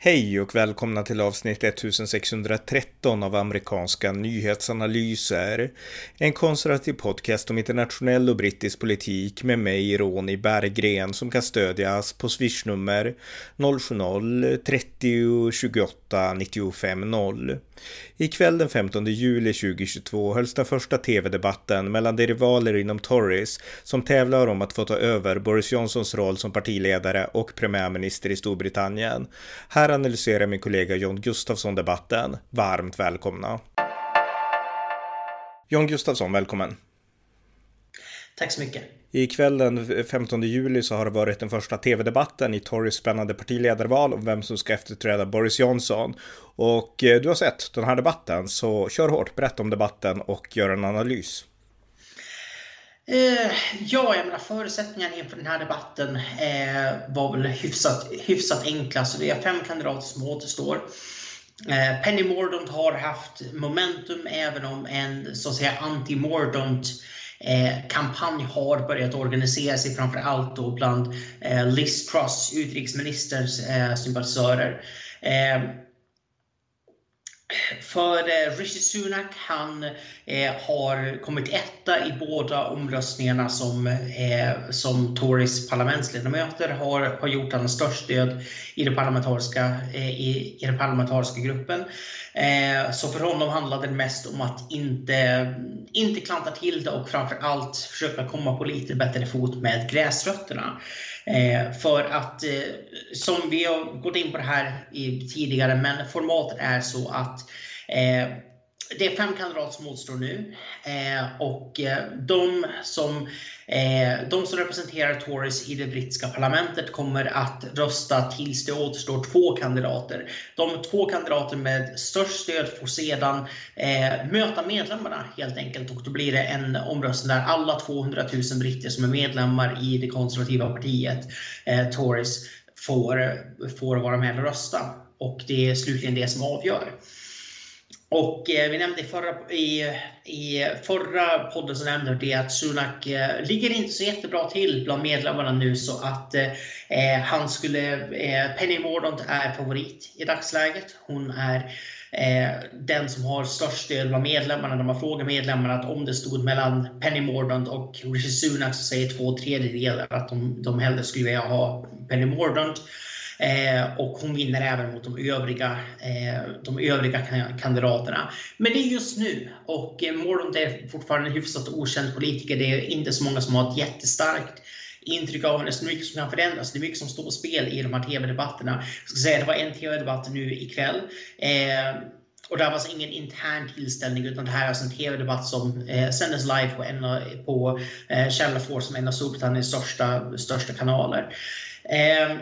Hej och välkomna till avsnitt 1613 av amerikanska nyhetsanalyser. En konservativ podcast om internationell och brittisk politik med mig, Ronny Berggren, som kan stödjas på swishnummer 070-30 28 95 0. Ikväll den 15 juli 2022 hölls den första tv-debatten mellan de rivaler inom Tories som tävlar om att få ta över Boris Johnsons roll som partiledare och premiärminister i Storbritannien. Här analyserar min kollega John Gustafsson debatten. Varmt välkomna! John Gustafsson, välkommen! Tack så mycket! Ikväll den 15 juli så har det varit den första tv-debatten i Tories spännande partiledarval om vem som ska efterträda Boris Johnson. Och eh, du har sett den här debatten, så kör hårt, berätta om debatten och gör en analys. Eh, ja, jag menar förutsättningarna inför den här debatten eh, var väl hyfsat, hyfsat enkla. Så det är fem kandidater som återstår. Eh, Penny Mordaunt har haft momentum även om en så att säga anti-Mordaunt Eh, kampanj har börjat organisera sig framför allt då bland eh, Liz Truss, utrikesministerns eh, sympatisörer. Eh, för eh, Rishi Sunak, han eh, har kommit etta i båda omröstningarna som, eh, som Tories parlamentsledamöter har, har gjort. Han har störst stöd i, det parlamentariska, eh, i, i den parlamentariska gruppen. Eh, så för honom handlade det mest om att inte, inte klanta till det och framför allt försöka komma på lite bättre fot med gräsrötterna. Eh, för att, eh, som vi har gått in på det här tidigare, men formatet är så att eh, det är fem kandidater som återstår nu eh, och eh, de som, eh, de som representerar Tories i det brittiska parlamentet kommer att rösta tills det återstår två kandidater. De två kandidater med störst stöd får sedan eh, möta medlemmarna helt enkelt och då blir det en omröstning där alla 200 000 britter som är medlemmar i det konservativa partiet, eh, Tories, får, får vara med och rösta. Och det är slutligen det som avgör. Och eh, vi nämnde i förra, i, i förra podden så nämnde vi att Sunak eh, ligger inte så jättebra till bland medlemmarna nu så att eh, eh han skulle, eh, Penny Mordaunt är favorit i dagsläget. Hon är eh, den som har störst stöd bland medlemmarna. De har frågat medlemmarna att om det stod mellan Penny Mordaunt och Rishi Sunak så säger två tredjedelar att de, de hellre skulle vilja ha Penny Mordaunt. Eh, och hon vinner även mot de övriga, eh, de övriga kandidaterna. Men det är just nu och eh, Mordaunt är fortfarande en hyfsat okänd politiker. Det är inte så många som har ett jättestarkt intryck av henne. Så mycket som kan förändras. Det är mycket som står på spel i de här TV-debatterna. Jag ska säga, det var en TV-debatt nu ikväll. Eh, och det var alltså ingen intern tillställning utan det här är alltså en TV-debatt som eh, sändes live på, en, på eh, Channel 4 som är en av Storbritanniens största, största kanaler. Eh,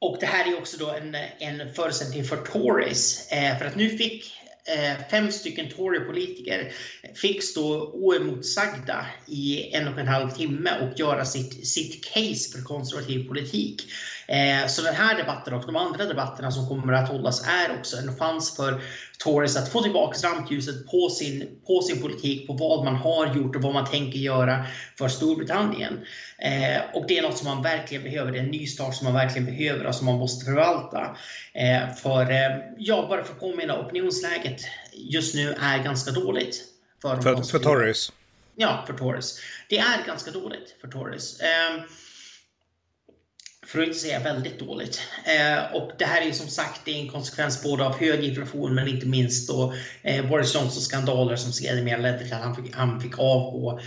och det här är också då en, en förutsättning för Tories. Eh, för att nu fick eh, fem stycken Tory-politiker fick stå oemotsagda i en och en halv timme och göra sitt, sitt case för konservativ politik. Eh, så den här debatten och de andra debatterna som kommer att hållas är också en chans för Tories att få tillbaka rampljuset på sin, på sin politik, på vad man har gjort och vad man tänker göra för Storbritannien. Eh, och det är något som man verkligen behöver, det är en nystart som man verkligen behöver och som man måste förvalta. Eh, för, eh, ja, bara för att påminna, opinionsläget just nu är ganska dåligt. För, för, för Tories? Ja, för Tories. Det är ganska dåligt för Tories. Eh, för att inte säga väldigt dåligt. Eh, och det här är som sagt det är en konsekvens både av hög inflation men inte minst då eh, Boris Johnsons skandaler som sedermera ledde till att han fick, han fick avgå.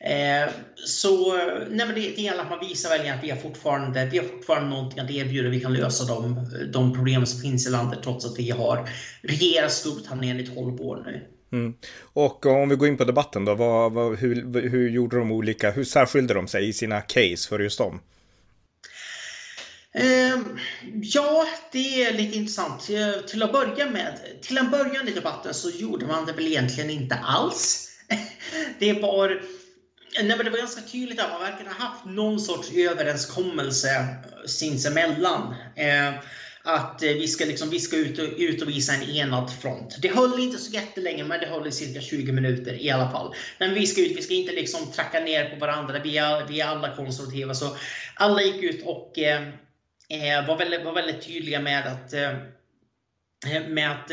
Eh, så nej men det, det gäller att man visar väljarna att vi har, fortfarande, vi har fortfarande någonting att erbjuda. Vi kan lösa de, de problem som finns i landet trots att vi har regerat Storbritannien i 12 år nu. Mm. Och om vi går in på debatten då, vad, vad, hur, hur gjorde de olika, hur särskilde de sig i sina case för just dem? Ehm, ja, det är lite intressant. Till att börja med, till en början i debatten så gjorde man det väl egentligen inte alls. Det var, nej, det var ganska tydligt att man verkar ha haft någon sorts överenskommelse eh, sinsemellan. Ehm, att eh, vi ska, liksom, vi ska ut, och, ut och visa en enad front. Det höll inte så jättelänge, men det höll i cirka 20 minuter i alla fall. Men vi ska ut, vi ska inte liksom tracka ner på varandra. Vi är, vi är alla konservativa. Så alla gick ut och eh, Eh, var, väldigt, var väldigt tydliga med att eh, med att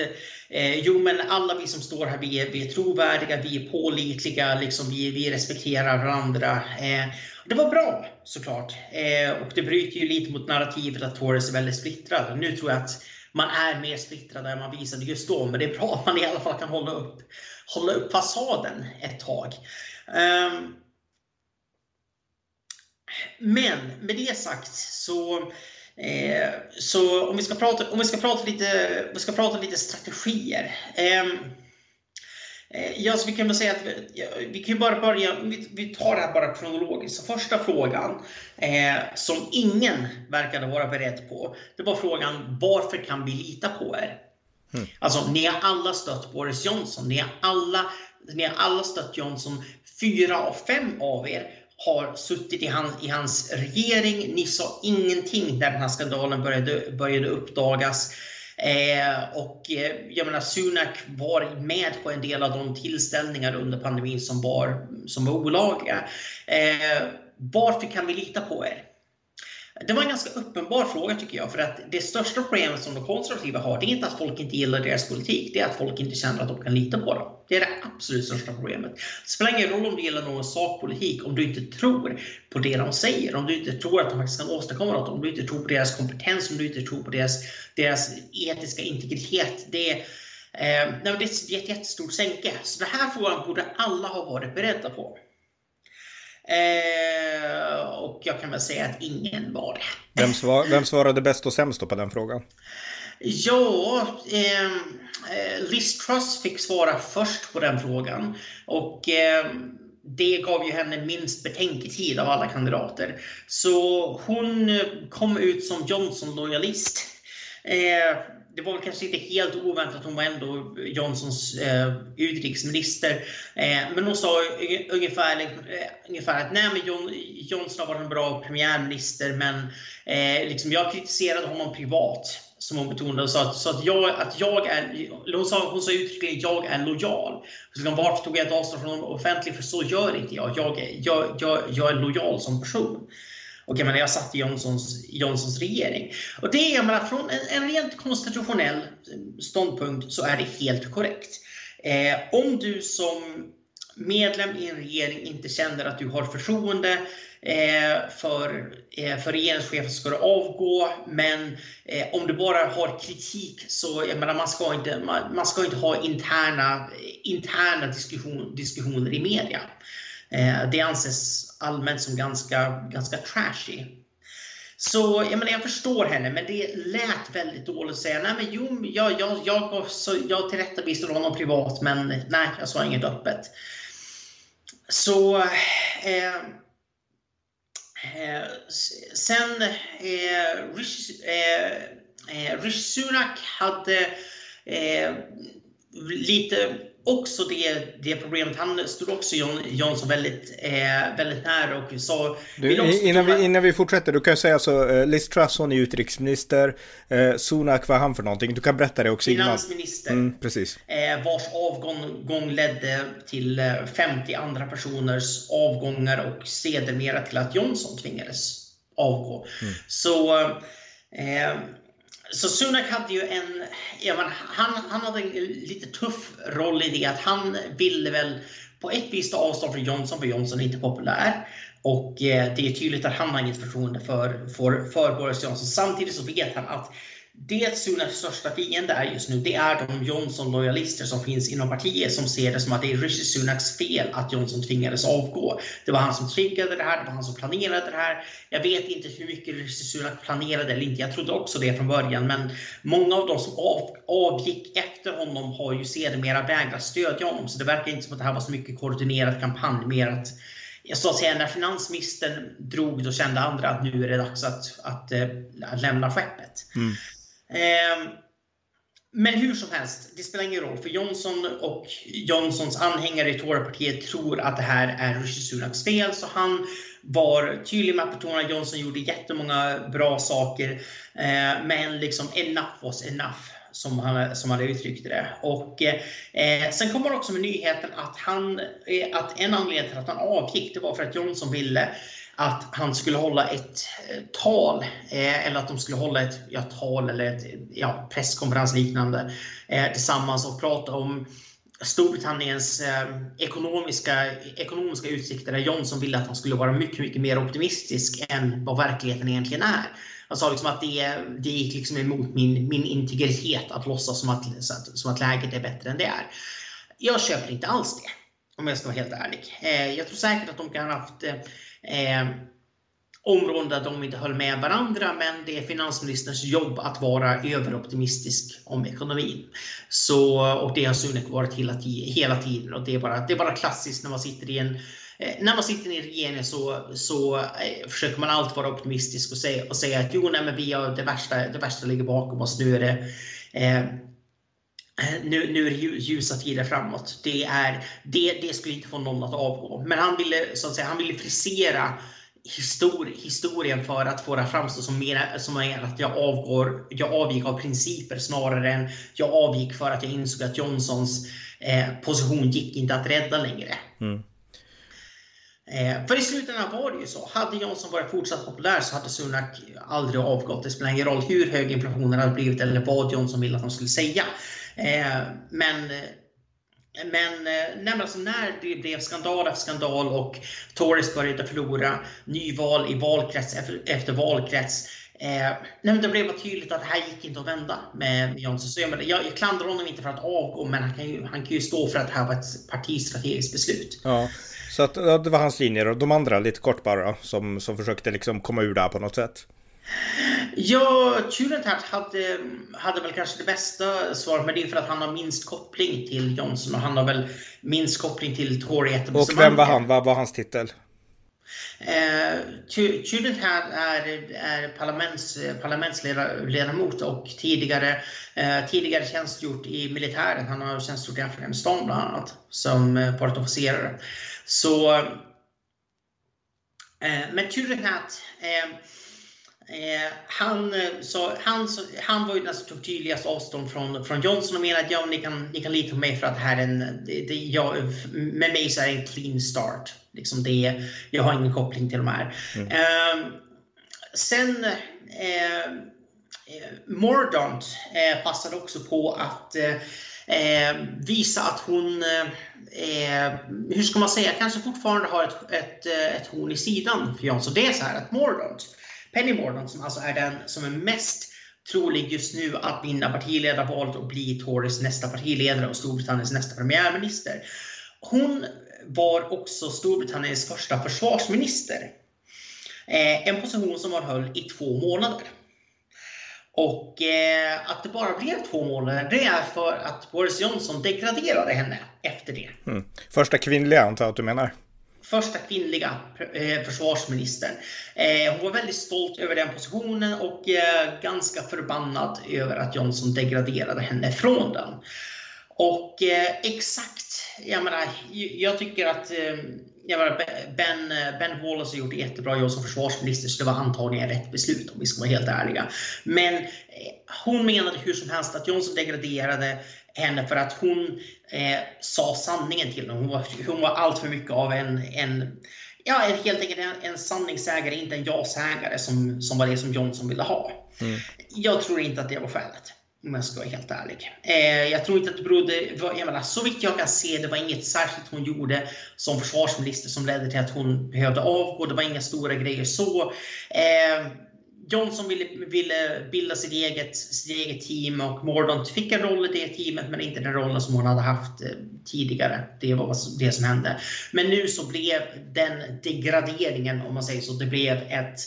eh, jo, men alla vi som står här, vi är, vi är trovärdiga, vi är pålitliga, liksom, vi, vi respekterar varandra. Eh, det var bra såklart. Eh, och det bryter ju lite mot narrativet att Torres är väldigt splittrad. Nu tror jag att man är mer splittrad än man visade just då, men det är bra att man i alla fall kan hålla upp, hålla upp fasaden ett tag. Eh, men med det sagt så Eh, så om vi ska prata, om vi ska prata, lite, vi ska prata lite strategier. Ehm, eh, ja, så vi kan väl säga att vi, vi kan bara börja, vi, vi tar det här bara kronologiskt. Så första frågan eh, som ingen verkade vara beredd på, det var frågan varför kan vi lita på er? Mm. Alltså, ni har alla stött Boris Johnson. Ni har alla, ni har alla stött Johnson. Fyra av fem av er har suttit i hans, i hans regering. Ni sa ingenting när den här skandalen började, började uppdagas. Eh, och eh, jag menar, Sunak var med på en del av de tillställningar under pandemin som var, som var olagliga. Eh, varför kan vi lita på er? Det var en ganska uppenbar fråga tycker jag. För att det största problemet som de konservativa har, det är inte att folk inte gillar deras politik. Det är att folk inte känner att de kan lita på dem. Det är det absolut största problemet. Det spelar ingen roll om du gillar någon sakpolitik, om du inte tror på det de säger. Om du inte tror att de faktiskt kan åstadkomma något. Om du inte tror på deras kompetens, om du inte tror på deras, deras etiska integritet. Det är, eh, det är ett jättestort sänke. Så den här frågan borde alla ha varit beredda på. Eh, och jag kan väl säga att ingen var det. Vem, svar, vem svarade bäst och sämst på den frågan? Ja, eh, Liz Truss fick svara först på den frågan. Och eh, det gav ju henne minst betänketid av alla kandidater. Så hon kom ut som Johnson-lojalist. Eh, det var väl kanske inte helt oväntat, hon var ändå Johnsons eh, utrikesminister. Eh, men hon sa ungefär, eh, ungefär att nej, men John, Johnson har varit en bra premiärminister, men eh, liksom, jag kritiserade honom privat, som hon betonade, och sa att, så att, jag, att jag är, hon sa, hon sa uttryckligen jag är lojal. Så liksom, varför tog jag ett avstånd från honom offentligt? För så gör inte jag. Jag, jag, jag, jag är lojal som person. Och jag, menar, jag satt i Johnsons, Johnsons regering. Och det jag menar, från en, en rent konstitutionell eh, ståndpunkt så är det helt korrekt. Eh, om du som medlem i en regering inte känner att du har förtroende eh, för, eh, för regeringschefen ska du avgå. Men eh, om du bara har kritik så, jag menar, man ska inte, man, man ska inte ha interna, interna diskussion, diskussioner i media. Eh, det anses allmänt som ganska, ganska trashy. Så jag, menar, jag förstår henne, men det lät väldigt dåligt att säga nej men jo, jag, jag, jag, så, jag tillrättavisade honom privat, men nej, jag sa inget öppet. Så eh, eh, sen eh, Rishi, eh, eh Rishi Sunak hade eh, lite också det, det problemet. Han stod också John, Johnson väldigt, eh, väldigt nära och sa... Du, innan, vi, innan vi fortsätter, du kan säga så, uh, Liz Truss hon är utrikesminister, uh, Sunak vad han för någonting? Du kan berätta det också Finansminister. Mm, precis. Eh, vars avgång ledde till 50 eh, andra personers avgångar och sedermera till att Johnson tvingades avgå. Mm. Så eh, så Sunak hade ju en, ja, men han, han hade en lite tuff roll i det att han ville väl på ett vis ta avstånd från Johnson, för Johnson är inte populär. Och eh, det är tydligt att han har inget förtroende för, för, för Boris Johnson. Samtidigt så vet han att det Sunaks största fiende är just nu, det är de Johnson-lojalister som finns inom partiet som ser det som att det är Rishi Sunaks fel att Johnson tvingades avgå. Det var han som triggade det här, det var han som planerade det här. Jag vet inte hur mycket Rishi Sunak planerade eller inte, jag trodde också det från början, men många av de som av, avgick efter honom har ju sedermera vägrat stödja honom, så det verkar inte som att det här var så mycket koordinerad kampanj, mer att så att säga, när finansministern drog, då kände andra att nu är det dags att, att, eh, att lämna skeppet. Mm. Ehm, men hur som helst, det spelar ingen roll. För Johnson och Johnsons anhängare i Torypartiet tror att det här är Rishi Sunaks fel. Så han var tydlig med att betona att Johnson gjorde jättemånga bra saker. Eh, men liksom enough was enough. Som han, som han uttryckte det. Och, eh, sen kommer han också med nyheten att, han, eh, att en anledning till att han avgick, det var för att Johnson ville att han skulle hålla ett eh, tal, eh, eller att de skulle hålla ett ja, tal eller ett ja, presskonferens liknande eh, tillsammans och prata om Storbritanniens eh, ekonomiska, ekonomiska utsikter där Johnson ville att han skulle vara mycket, mycket mer optimistisk än vad verkligheten egentligen är. Han sa liksom att det, det gick liksom emot min, min integritet att låtsas som att, som att läget är bättre än det är. Jag köper inte alls det, om jag ska vara helt ärlig. Eh, jag tror säkert att de kan ha haft eh, områden där de inte höll med varandra, men det är finansministerns jobb att vara överoptimistisk om ekonomin. Så, och det har Sunek varit hela, hela tiden och det är, bara, det är bara klassiskt när man sitter i en eh, när man sitter i regeringen regering så, så eh, försöker man alltid vara optimistisk och säga, och säga att jo, nej, men vi har det värsta, det värsta ligger bakom oss. Nu är det, eh, nu, nu är det ljusa tider framåt. Det, är, det, det skulle inte få någon att avgå. Men han ville, så att säga, han ville frisera histori historien för att få det att framstå som mer som att jag, avgår, jag avgick av principer snarare än jag avgick för att jag insåg att Johnsons eh, position gick inte att rädda längre. Mm. Eh, för i slutändan var det ju så. Hade Johnson varit fortsatt populär så hade Sunak aldrig avgått. Det spelar ingen roll hur hög inflationen hade blivit eller vad Johnson ville att han skulle säga. Eh, men men, eh, nej, alltså när det blev skandal efter skandal och Tories började förlora nyval i valkrets efter, efter valkrets. Eh, nej, det blev tydligt att det här gick inte att vända med Johnson. Så jag, jag, jag klandrar honom inte för att avgå, men han kan, ju, han kan ju stå för att det här var ett partistrategiskt beslut. Ja, så att, det var hans linjer och de andra lite kort bara som, som försökte liksom komma ur det här på något sätt. Ja, Turentat hade, hade väl kanske det bästa svaret, men det är för att han har minst koppling till Johnson och han har väl minst koppling till tory Och vem var han? Vad var hans titel? Eh, Turentat är, är parlaments, parlamentsledamot och tidigare, eh, tidigare tjänstgjort i militären. Han har tjänstgjort i Afghanistan bland annat som eh, partofficerare. Så, eh, men Turentat eh, Eh, han, eh, så, han, så, han var ju den som tog tydligast avstånd från, från Johnson och menade att ja, ni, kan, ni kan lita på mig för att det här är en, det, det, jag, med mig så är det en clean start. Liksom det, jag har ingen koppling till de här. Mm. Eh, sen eh, Mordaunt eh, passade också på att eh, visa att hon, hur ska man säga, kanske fortfarande har ett, ett, ett horn i sidan för Johnson. Det är så här att Mordaunt Penny Mordaunt som alltså är den som är mest trolig just nu att vinna partiledarvalet och bli Tories nästa partiledare och Storbritanniens nästa premiärminister. Hon var också Storbritanniens första försvarsminister. Eh, en position som hon höll i två månader. Och eh, att det bara blev två månader, det är för att Boris Johnson degraderade henne efter det. Mm. Första kvinnliga antar jag att du menar? Första kvinnliga eh, försvarsministern. Eh, hon var väldigt stolt över den positionen och eh, ganska förbannad över att Johnson degraderade henne från den. Och exakt, jag menar, jag tycker att jag menar, ben, ben Wallace har gjort ett jättebra jobb som försvarsminister så det var antagligen rätt beslut om vi ska vara helt ärliga. Men hon menade hur som helst att Johnson degraderade henne för att hon eh, sa sanningen till honom. Hon var, hon var allt för mycket av en, en ja, helt enkelt en, en sanningssägare, inte en ja-sägare som, som var det som Johnson ville ha. Mm. Jag tror inte att det var skälet. Om jag ska vara helt ärlig. Eh, jag tror inte att det berodde, jag menar, så vitt jag kan se, det var inget särskilt hon gjorde som försvarsminister som ledde till att hon behövde avgå. Det var inga stora grejer så. Eh, Johnson ville, ville bilda sitt eget, sitt eget team och Mordaunt fick en roll i det teamet men inte den rollen som hon hade haft eh, tidigare. Det var det som hände. Men nu så blev den degraderingen, om man säger så, det blev ett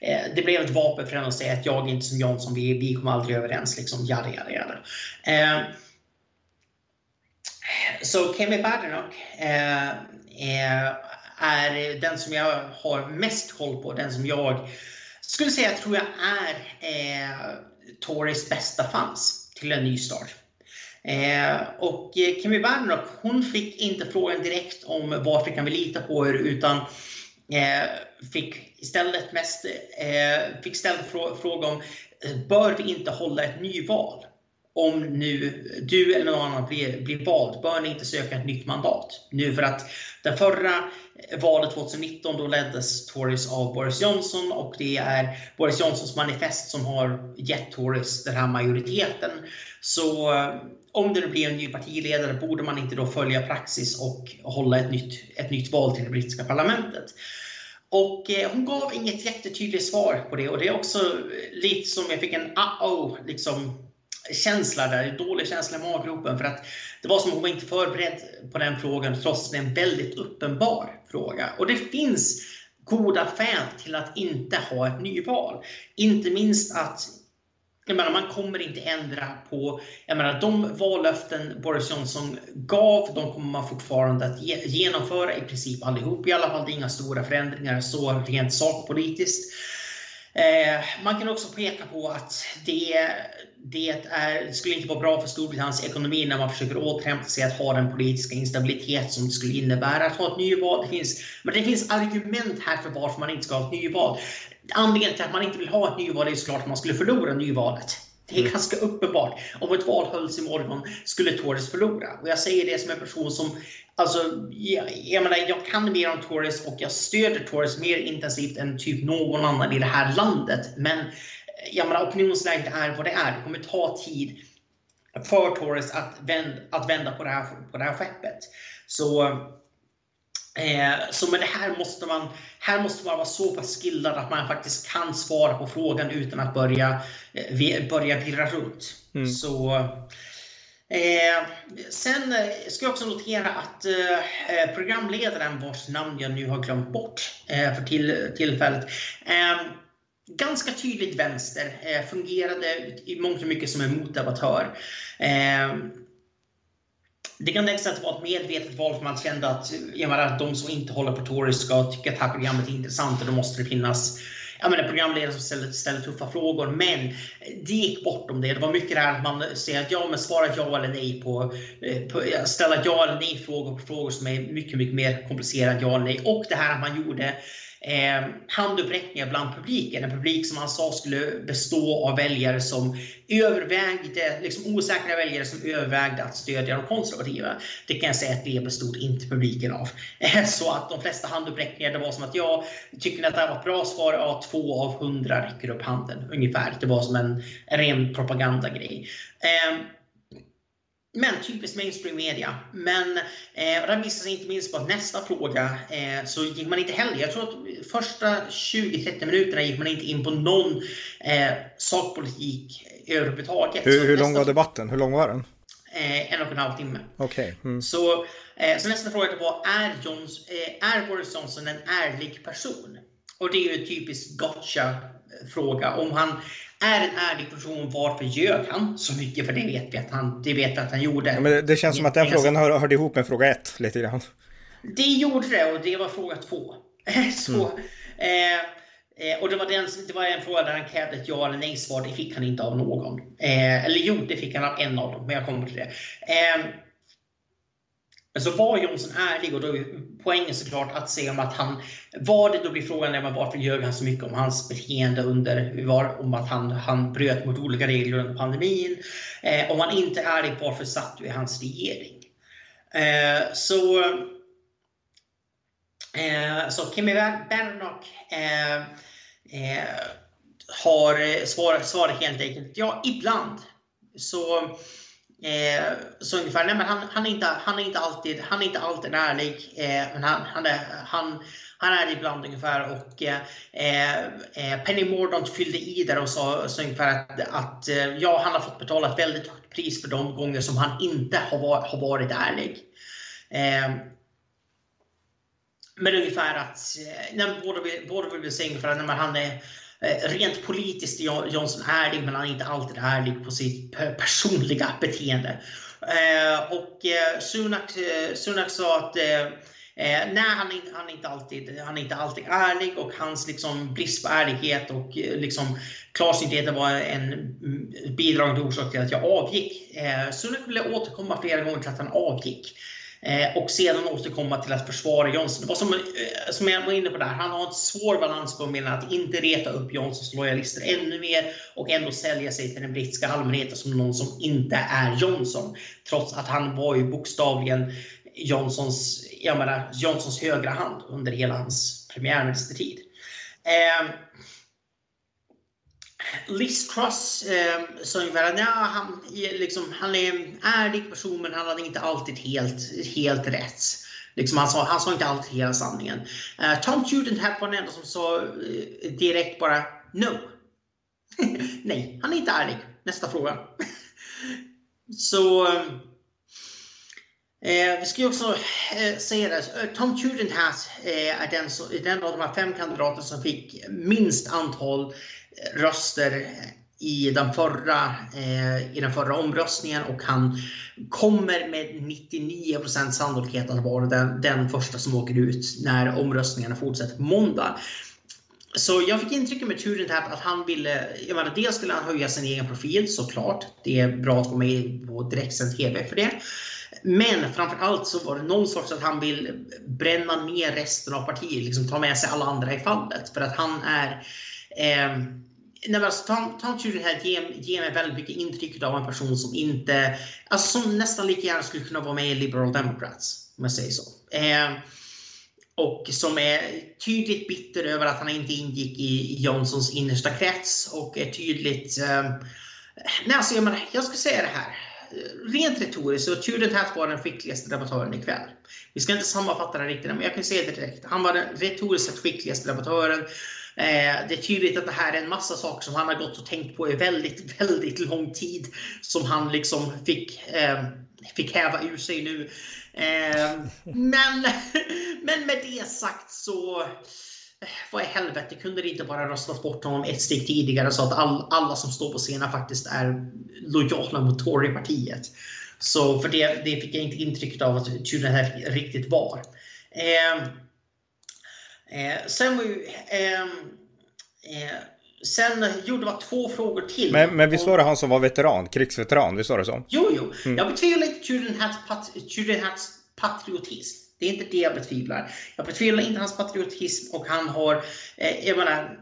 eh, det blev ett vapen för henne att säga att jag är inte som Johnson, vi, vi kommer aldrig överens. Liksom, jada, jada, jada. Eh, så Kemi Badenoch eh, eh, är den som jag har mest koll på, den som jag skulle säga, tror jag, är eh, Tories bästa fans till en ny start. Eh, och eh, Kimi hon fick inte frågan direkt om varför kan vi lita på er, utan eh, fick istället mest, eh, fick ställd frå fråga om eh, bör vi inte hålla ett nyval? Om nu du eller någon annan blir, blir vald, bör ni inte söka ett nytt mandat. Nu för att det förra valet 2019 då leddes Tories av Boris Johnson och det är Boris Johnsons manifest som har gett Tories den här majoriteten. Så eh, om det nu blir en ny partiledare borde man inte då följa praxis och hålla ett nytt, ett nytt val till det brittiska parlamentet. Och eh, hon gav inget jättetydligt svar på det och det är också lite som jag fick en uh-oh liksom känsla där, dålig känsla i maggropen för att det var som att hon var inte förberedd på den frågan trots att det är en väldigt uppenbar fråga. Och det finns goda skäl till att inte ha ett nyval. Inte minst att jag menar, man kommer inte ändra på, jag menar, de vallöften Boris Johnson gav, de kommer man fortfarande att genomföra i princip allihop. I alla fall det är inga stora förändringar så rent sakpolitiskt. Eh, man kan också peka på att det, det, är, det skulle inte vara bra för Storbritanniens ekonomi när man försöker återhämta sig att ha den politiska instabilitet som det skulle innebära att ha ett nyval. Det finns, men det finns argument här för varför man inte ska ha ett nyval. Anledningen till att man inte vill ha ett nyval är såklart att man skulle förlora nyvalet. Det är mm. ganska uppenbart. Om ett val hölls imorgon skulle Tories förlora. Och jag säger det som en person som Alltså, jag, jag, menar, jag kan mer om Tories och jag stöder Tories mer intensivt än typ någon annan i det här landet. Men jag menar, opinionsläget är vad det är. Det kommer ta tid för Tories att, vänd, att vända på det här, på det här skeppet. Så, eh, så med det här måste, man, här måste man vara så pass skillad att man faktiskt kan svara på frågan utan att börja, eh, börja virra runt. Mm. Så Eh, sen eh, ska jag också notera att eh, programledaren vars namn jag nu har glömt bort eh, för till, tillfället eh, ganska tydligt vänster, eh, fungerade i mångt och mycket som en motdebattör. Eh, det kan tänkas att det var ett medvetet val för man kände att, eh, menar, de som inte håller på Tories ska tycka att det här programmet är intressant och då måste det finnas jag menar, programledare som ställer, ställer tuffa frågor. Men eh, det gick bortom det. Det var mycket det här att man säger att ja, men svara ja eller nej på, på ställa ja eller nej frågor på frågor som är mycket, mycket mer komplicerade ja eller nej. Och det här att man gjorde eh, handuppräckningar bland publiken. En publik som han sa skulle bestå av väljare som övervägde, liksom osäkra väljare som övervägde att stödja de konservativa. Det kan jag säga att det bestod inte publiken av. Eh, så att de flesta handuppräckningar, det var som att jag tycker ni att det här var ett bra svar? Ja, två av hundra räcker upp handen ungefär. Det var som en, en ren propagandagrej. Eh, men typiskt mainstream media. Men eh, det visar sig inte minst på att nästa fråga eh, så gick man inte heller. Jag tror att första 20-30 minuterna gick man inte in på någon eh, sakpolitik överhuvudtaget. Hur, hur lång var debatten? Hur lång var den? Eh, en och en halv timme. Okay. Mm. Så, eh, så nästa fråga var, är, Johns, eh, är Boris Johnson en ärlig person? Och det är ju en typisk gotcha fråga. Om han är en ärlig person, varför ljög han så mycket? För det vet vi att han, det vet att han gjorde. Ja, men det, det känns som att den frågan hör, hörde ihop med fråga ett lite grann. Det gjorde det och det var fråga två. så, mm. eh, och det var, den, det var en fråga där han krävde ett ja eller nej svar. Det fick han inte av någon. Eh, eller jo, det fick han av en av dem, men jag kommer till det. Eh, men så var Jonsson ärlig och då poängen såklart att se om att han, var det då blir frågan är varför ljög han så mycket om hans beteende under, var, om att han, han bröt mot olika regler under pandemin. Eh, om han inte är det, varför satt du i hans regering? Eh, så eh, så Kimmy Bernock eh, eh, har eh, svarat, svarat helt enkelt ja, ibland. Så Eh, så ungefär, nej men han, han, är inte, han, är inte alltid, han är inte alltid ärlig, eh, men han, han, är, han, han är ibland ungefär. Och, eh, eh Penny Mordaunt fyllde i där och sa så ungefär att, att eh, ja, han har fått betala ett väldigt högt pris för de gånger som han inte har, var, har varit ärlig. Eh, men ungefär att, eh, nej, båda, båda vill säga ungefär att han är Eh, rent politiskt är Johnson ärlig, men han är inte alltid ärlig på sitt personliga beteende. Eh, och eh, Sunak, Sunak sa att nej, han är, han, är inte alltid, han är inte alltid ärlig och hans liksom, brist på ärlighet och liksom, klarsynthet var en bidragande orsak till att jag avgick. Sunak ville återkomma flera gånger till att han avgick. Eh, och sedan återkomma till att försvara Johnson. Vad som, eh, som jag var inne på där, han har en svår balansgång mellan att inte reta upp Johnsons lojalister ännu mer och ändå sälja sig till den brittiska allmänheten som någon som inte är Johnson. Trots att han var ju bokstavligen Johnsons, jag menar, Johnsons högra hand under hela hans premiärministertid. Eh, Liz Truss eh, sa ungefär att ja, han, liksom, han är en ärlig person men han hade inte alltid helt, helt rätt. Liksom, han, sa, han sa inte alltid hela sanningen. Eh, Tom Tudenhap var den enda som sa eh, direkt bara no. Nej, han är inte ärlig. Nästa fråga. Så eh, eh, vi ska ju också eh, säga det, eh, Tom Tom här eh, är den, så, den av de här fem kandidaterna som fick minst antal röster i den förra, eh, i den förra omröstningen och han kommer med 99 sannolikhet att vara den, den första som åker ut när omröstningarna fortsätter på måndag. Så jag fick intrycket med Tugendhat att han ville, jag menar, dels skulle han höja sin egen profil såklart. Det är bra att vara med på direktsänd TV för det. Men framförallt så var det någon sorts att han vill bränna ner resten av partiet, liksom ta med sig alla andra i fallet. För att han är eh, Nej, alltså, Tom, Tom här ger, ger mig väldigt mycket intryck av en person som inte, alltså som nästan lika gärna skulle kunna vara med i Liberal Democrats, om jag säger så. Eh, och som är tydligt bitter över att han inte ingick i Johnsons innersta krets och är tydligt... Eh, nej, alltså jag, menar, jag ska säga det här rent retoriskt så Tudenhat var den skickligaste debattören ikväll. Vi ska inte sammanfatta det riktigt, men jag kan säga det direkt. Han var den retoriskt sett skickligaste debattören. Eh, det är tydligt att det här är en massa saker som han har gått och tänkt på i väldigt, väldigt lång tid. Som han liksom fick, eh, fick häva ur sig nu. Eh, men, men med det sagt så eh, vad i helvete, kunde det inte bara röstat bort honom ett steg tidigare så att all, alla som står på scenen faktiskt är lojala mot Torypartiet. Så för det, det fick jag inte intrycket av att Tudor riktigt var. Eh, eh, sen var ju... Eh, eh sen, jo det var två frågor till. Men, men visst var det han som var veteran, krigsveteran? Visst var det så? Jo, jo. Mm. Jag betvivlar inte Tudor Hats patriotism. Det är inte det jag betvivlar. Jag betvivlar inte hans patriotism och han har, eh, jag menar,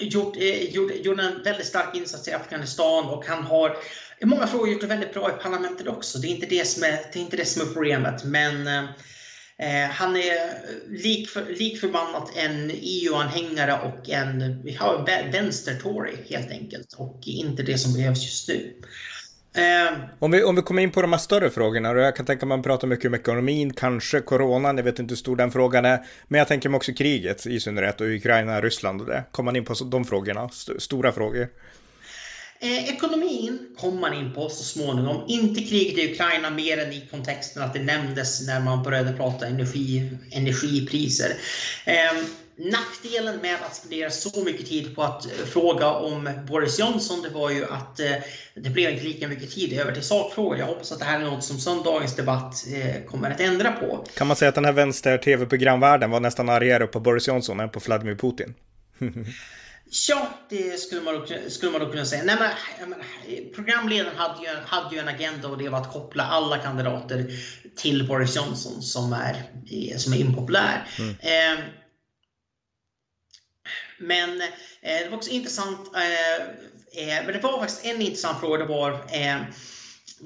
gjort, eh, gjort, gjort en väldigt stark insats i Afghanistan och han har i många frågor gjort det väldigt bra i parlamentet också. Det är inte det som är, det är, inte det som är problemet. Men eh, Eh, han är eh, lik, för, lik förbannat en EU-anhängare och en ja, vänstertory helt enkelt. Och inte det som behövs just nu. Eh, om, vi, om vi kommer in på de här större frågorna, och jag kan tänka mig att man pratar mycket om ekonomin, kanske coronan, jag vet inte hur stor den frågan är, men jag tänker mig också kriget i synnerhet och Ukraina, Ryssland och det. Kommer man in på de frågorna, st stora frågor? Eh, ekonomin kom man in på så småningom. Inte kriget i Ukraina mer än i kontexten att det nämndes när man började prata energi, energipriser. Eh, Nackdelen med att spendera så mycket tid på att eh, fråga om Boris Johnson, det var ju att eh, det blev inte lika mycket tid över till sakfrågor. Jag hoppas att det här är något som söndagens debatt eh, kommer att ändra på. Kan man säga att den här vänster-tv-programvärlden var nästan argare på Boris Johnson än på Vladimir Putin? Ja, det skulle man, då, skulle man då kunna säga. Nej, men, men, programledaren hade ju, hade ju en agenda och det var att koppla alla kandidater till Boris Johnson som är, som är impopulär. Mm. Eh, men eh, det var också intressant, eh, eh, men det var faktiskt en intressant fråga. Det var eh,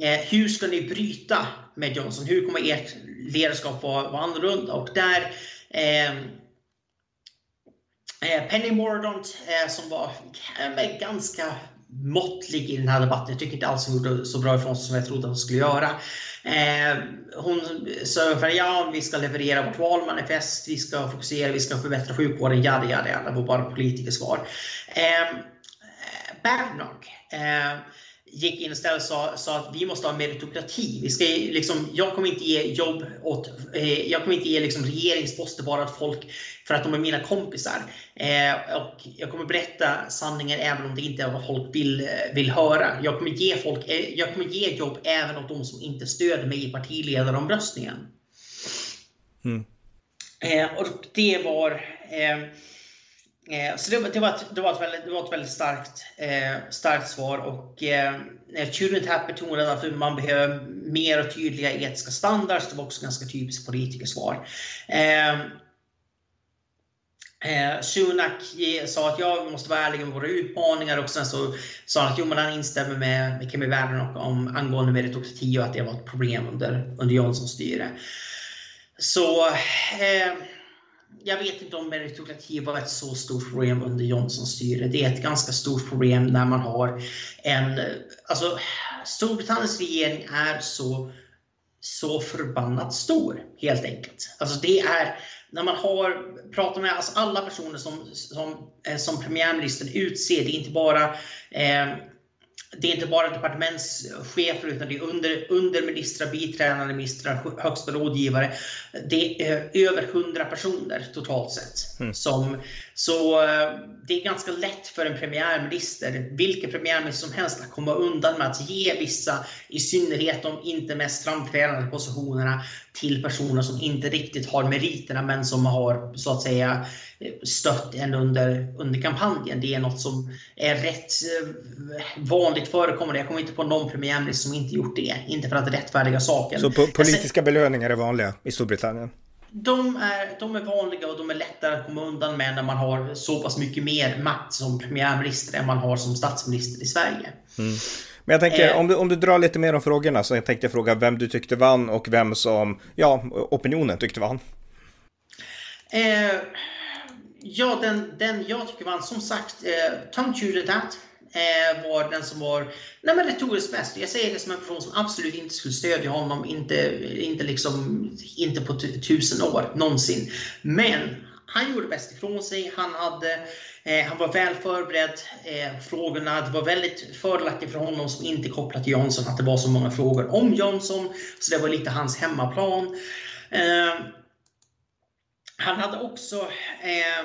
eh, hur ska ni bryta med Johnson? Hur kommer ert ledarskap vara, vara annorlunda? Och där eh, Eh, Penny Mordaunt eh, som var eh, ganska måttlig i den här debatten. Jag tycker inte alls hon gjorde så bra ifrån sig som jag trodde hon skulle göra. Eh, hon sa ungefär ja, vi ska leverera vårt valmanifest, vi ska fokusera, vi ska förbättra sjukvården, jada jada jada. Det var bara politikersvar. Eh, Bergnog eh, gick in istället och sa, sa, att vi måste ha meritokrati. Vi ska, liksom, jag kommer inte ge jobb åt, eh, jag kommer inte ge liksom, regeringsposter bara åt folk för att de är mina kompisar. Eh, och jag kommer berätta sanningen även om det inte är vad folk vill, eh, vill höra. Jag kommer, ge folk, eh, jag kommer ge jobb även åt de som inte stöder mig i partiledaromröstningen. Mm. Eh, och det var Eh, så det, det, var ett, det, var ett väldigt, det var ett väldigt starkt, eh, starkt svar och eh, eh Turing Tap betonade att man behöver mer och tydliga etiska standards. Det var också ganska typiskt politikersvar. Eh, Eh, Sunak sa att ja, vi måste vara ärliga med våra utmaningar och sen så sa han att jo, men han instämmer med, med Kemi Werner om, angående meritokrati och att det var ett problem under, under Johnsons styre. Så eh, jag vet inte om meritokrati var ett så stort problem under Johnsons styre. Det är ett ganska stort problem när man har en... Alltså, Storbritanniens regering är så, så förbannat stor, helt enkelt. Alltså det är när man har pratat med alltså alla personer som, som, eh, som premiärministern utser, det är inte bara eh, det är inte bara departementschefer utan det är under, underministrar, biträdande ministrar, högsta rådgivare. Det är över 100 personer totalt sett. Mm. Som, så eh, det är ganska lätt för en premiärminister, vilken premiärminister som helst, att komma undan med att ge vissa, i synnerhet de inte mest framträdande positionerna, till personer som inte riktigt har meriterna men som har så att säga stött en under, under kampanjen. Det är något som är rätt eh, vanligt förekommande. Jag kommer inte på någon premiärminister som inte gjort det. Inte för att rättfärdiga saken. Så politiska belöningar är vanliga i Storbritannien? De är, de är vanliga och de är lättare att komma undan med när man har så pass mycket mer makt som premiärminister än man har som statsminister i Sverige. Mm. Men jag tänker, eh, om, du, om du drar lite mer om frågorna så jag tänkte fråga vem du tyckte vann och vem som, ja, opinionen tyckte vann. Eh, ja, den, den jag tycker vann, som sagt, eh, Tom Tudedat eh, var den som var nej, men retoriskt bäst. Jag säger det som en person som absolut inte skulle stödja honom, inte, inte, liksom, inte på tusen år, någonsin. Men han gjorde bäst ifrån sig. Han, hade, eh, han var väl förberedd. Eh, frågorna, det var väldigt fördelaktigt för honom som inte kopplat till Jansson, att det var så många frågor om Jansson. Så det var lite hans hemmaplan. Eh, han hade också eh,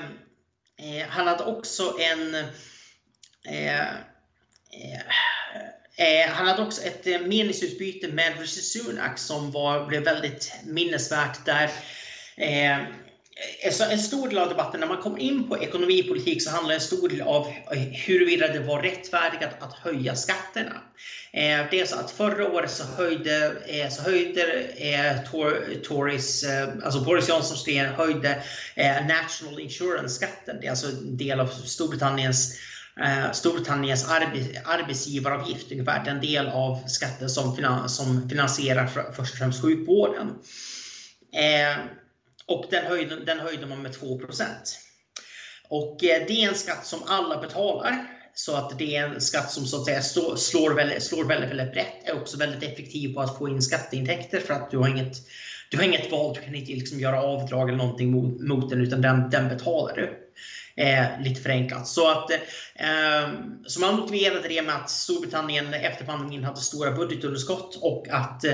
eh, han hade också en eh, eh, eh han hade också ett meningsutbyte med Rishi Sunak som var, blev väldigt minnesvärt där. Eh, en stor del av debatten, när man kommer in på ekonomipolitik, så handlar en stor del av eh, huruvida det var rättfärdigt att höja skatterna. Eh, det är så att förra året så höjde, eh, så höjde eh, Tories, alltså Boris Johnsons regering höjde National Insurance-skatten. Det är alltså en del av Storbritanniens Storbritanniens arbetsgivaravgift, ungefär den del av skatten som, finansierar först och främst sjukvården. Och den höjde, den höjde man med 2% Och eh, det är en skatt som alla betalar. Så att det är en skatt som så att säga slår väldigt, slår väldigt, väldigt brett. Är också väldigt effektiv på att få in skatteintäkter för att du har inget, du har inget val. Du kan inte liksom göra avdrag eller någonting mot, mot den utan den, den betalar du. Eh, lite förenklat. Så, att, eh, så man motiverade det med att Storbritannien efter pandemin hade stora budgetunderskott och att eh,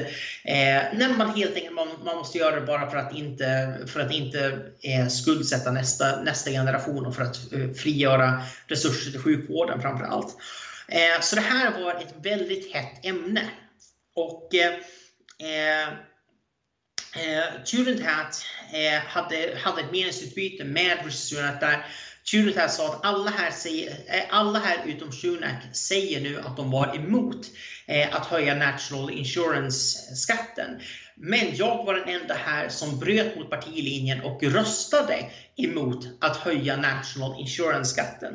när man helt enkelt man, man, måste göra det bara för att inte, för att inte eh, skuldsätta nästa, nästa generation och för att eh, frigöra resurser till sjukvården framför allt. Eh, så det här var ett väldigt hett ämne. Och eh, Eh, eh Hat eh, hade, hade ett meningsutbyte med Rishi där Turet sa att alla här, säger, eh, alla här utom Sunak säger nu att de var emot eh, att höja National Insurance-skatten. Men jag var den enda här som bröt mot partilinjen och röstade emot att höja National Insurance-skatten.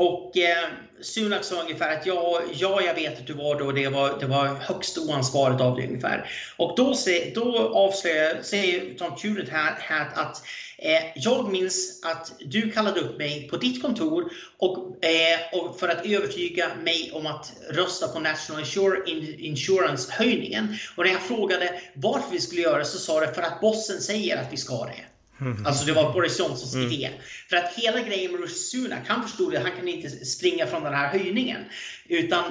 Och eh, Sunak sa ungefär att ja, ja, jag vet att du var då, det var, det var högst oansvarigt av dig ungefär. Och då, se, då avslöjar, säger Tom Tudor här, här att eh, jag minns att du kallade upp mig på ditt kontor och, eh, och för att övertyga mig om att rösta på National Insurance-höjningen. Och när jag frågade varför vi skulle göra det så sa du för att bossen säger att vi ska det. Mm. Alltså det var Boris Johnsons mm. idé. För att hela grejen med Rishi Sunak, han förstod att han kan inte springa från den här höjningen. Utan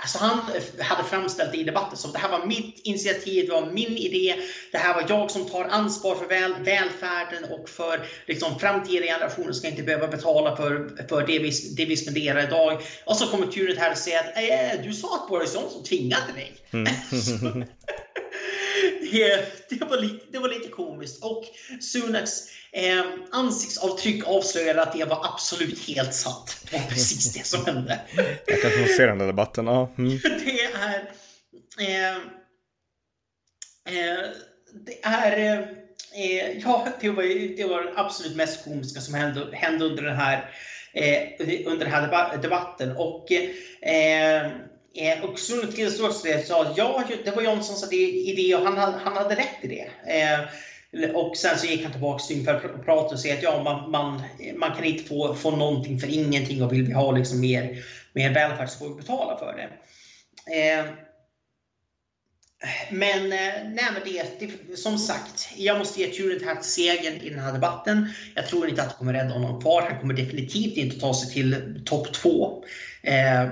alltså han hade framställt det i debatten som det här var mitt initiativ, det var min idé. Det här var jag som tar ansvar för väl, välfärden och för liksom, framtida generationer ska inte behöva betala för, för det, vi, det vi spenderar idag. Och så kommer Turet här och säger att äh, du sa att Boris Johnson tvingade dig. Mm. det, det, var lite, det var lite komiskt. Och Sunaks eh, ansiktsavtryck avslöjade att det var absolut helt sant. Det var precis det som hände. Jag kan få se den där debatten. Ja. Mm. Det är... Eh, eh, det är... Eh, ja, det var, det var det absolut mest komiska som hände, hände under den här, eh, under den här debatten. Och eh, och Sunnet Tillståelse sa att ja, det var Johnsons idé och han, han hade rätt i det. Eh, och sen så gick han tillbaka till ungefär och pratade och sa att ja, man, man, man kan inte få, få någonting för ingenting och vill vi ha liksom mer, mer välfärd så får vi betala för det. Eh, men, eh, nej, men det, det, som sagt, jag måste ge Turin här segern i den här debatten. Jag tror inte att det kommer rädda honom kvar. Han kommer definitivt inte ta sig till topp två. Eh,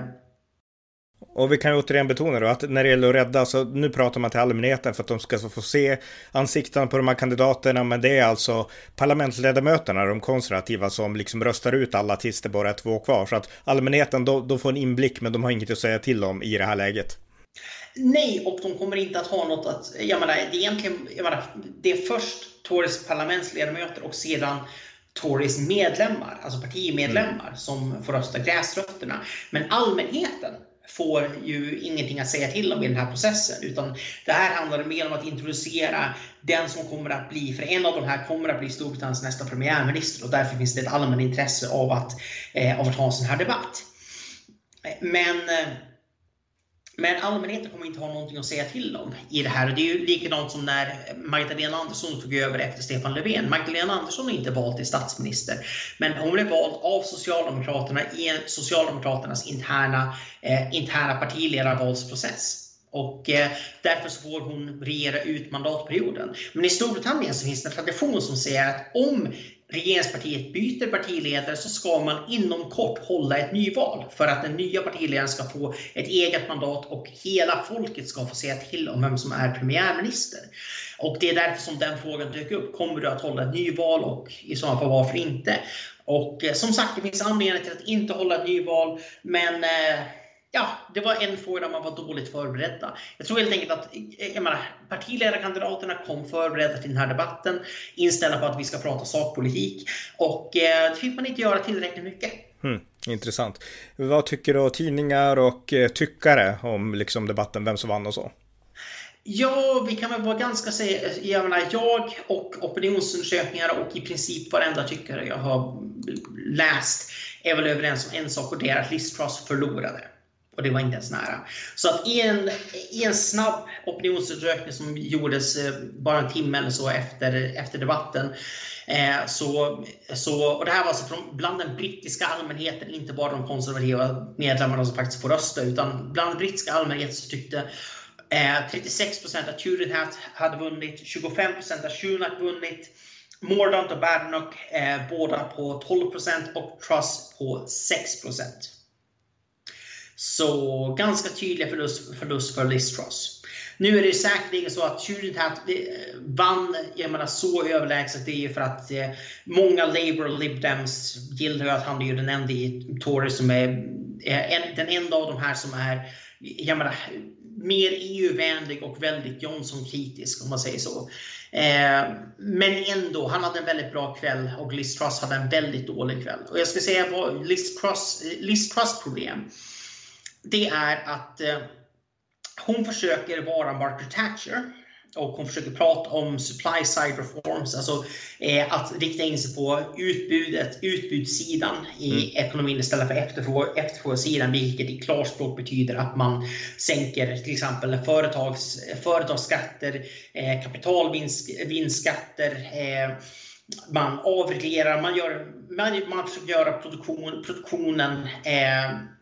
och vi kan ju återigen betona då att när det gäller att rädda, så nu pratar man till allmänheten för att de ska få se ansiktena på de här kandidaterna, men det är alltså parlamentsledamöterna, de konservativa, som liksom röstar ut alla tills det bara är två kvar. Så att allmänheten, då, då får en inblick, men de har inget att säga till om i det här läget. Nej, och de kommer inte att ha något att... Jag menar, det är egentligen... Jag menar, det är först Tories parlamentsledamöter och sedan Tories medlemmar, alltså partimedlemmar, mm. som får rösta gräsrötterna. Men allmänheten får ju ingenting att säga till om i den här processen. Utan det här handlar mer om att introducera den som kommer att bli, för en av de här kommer att bli Storbritanniens nästa premiärminister och därför finns det ett allmänt intresse av att, eh, av att ha en sån här debatt. Men eh, men allmänheten kommer inte ha någonting att säga till om i det här. Det är ju likadant som när Magdalena Andersson tog över efter Stefan Löfven. Magdalena Andersson är inte vald till statsminister, men hon blev vald av Socialdemokraterna i Socialdemokraternas interna, eh, interna partiledarvalsprocess. Och eh, därför så får hon regera ut mandatperioden. Men i Storbritannien så finns det en tradition som säger att om regeringspartiet byter partiledare så ska man inom kort hålla ett nyval för att den nya partiledaren ska få ett eget mandat och hela folket ska få säga till om vem som är premiärminister. Och det är därför som den frågan dök upp. Kommer du att hålla ett nyval och i så fall varför inte? Och eh, som sagt, det finns anledningar till att inte hålla ett nyval, men eh, ja, det var en fråga där man var dåligt förberedda. Jag tror helt enkelt att jag menar, partiledarkandidaterna kom förberedda till den här debatten, inställda på att vi ska prata sakpolitik. Och eh, det fick man inte göra tillräckligt mycket. Mm, intressant. Vad tycker då tidningar och eh, tyckare om liksom, debatten, vem som vann och så? Ja, vi kan väl vara ganska säga, jag menar, jag och opinionsundersökningar och i princip varenda tyckare jag har läst är väl överens om en sak och det är att Liz Truss förlorade. Och det var inte ens nära. Så att i en, i en snabb opinionsundersökning som gjordes eh, bara en timme eller så efter, efter debatten. Eh, så, så, och det här var alltså från, bland den brittiska allmänheten, inte bara de konservativa medlemmarna som faktiskt får rösta, utan bland den brittiska allmänheten så tyckte eh, 36 att Turinhat hade vunnit, 25 att Sunak vunnit, Mordaunt och Badenoch eh, båda på 12% och Truss på 6 så ganska tydliga förlust, förlust för Liz Truss. Nu är det säkerligen så att Tudorhat eh, vann jag menar, så överlägset. Det är ju för att eh, många Labour och Lib Dems gillar att han är ju den enda i Tory som är en, den enda av de här som är jag menar, mer EU-vänlig och väldigt Johnson-kritisk om man säger så. Eh, men ändå, han hade en väldigt bra kväll och Liz Truss hade en väldigt dålig kväll. Och jag ska säga vad Liz Truss, Liz Truss problem det är att eh, hon försöker vara Margaret Thatcher och hon försöker prata om supply side reforms, alltså eh, att rikta in sig på utbudet, utbudssidan i mm. ekonomin istället för efterfrågesidan, vilket i klarspråk betyder att man sänker till exempel företags, företagsskatter, eh, kapitalvinstskatter, eh, man avreglerar, man, gör, man, man försöker göra produktion, produktionen eh,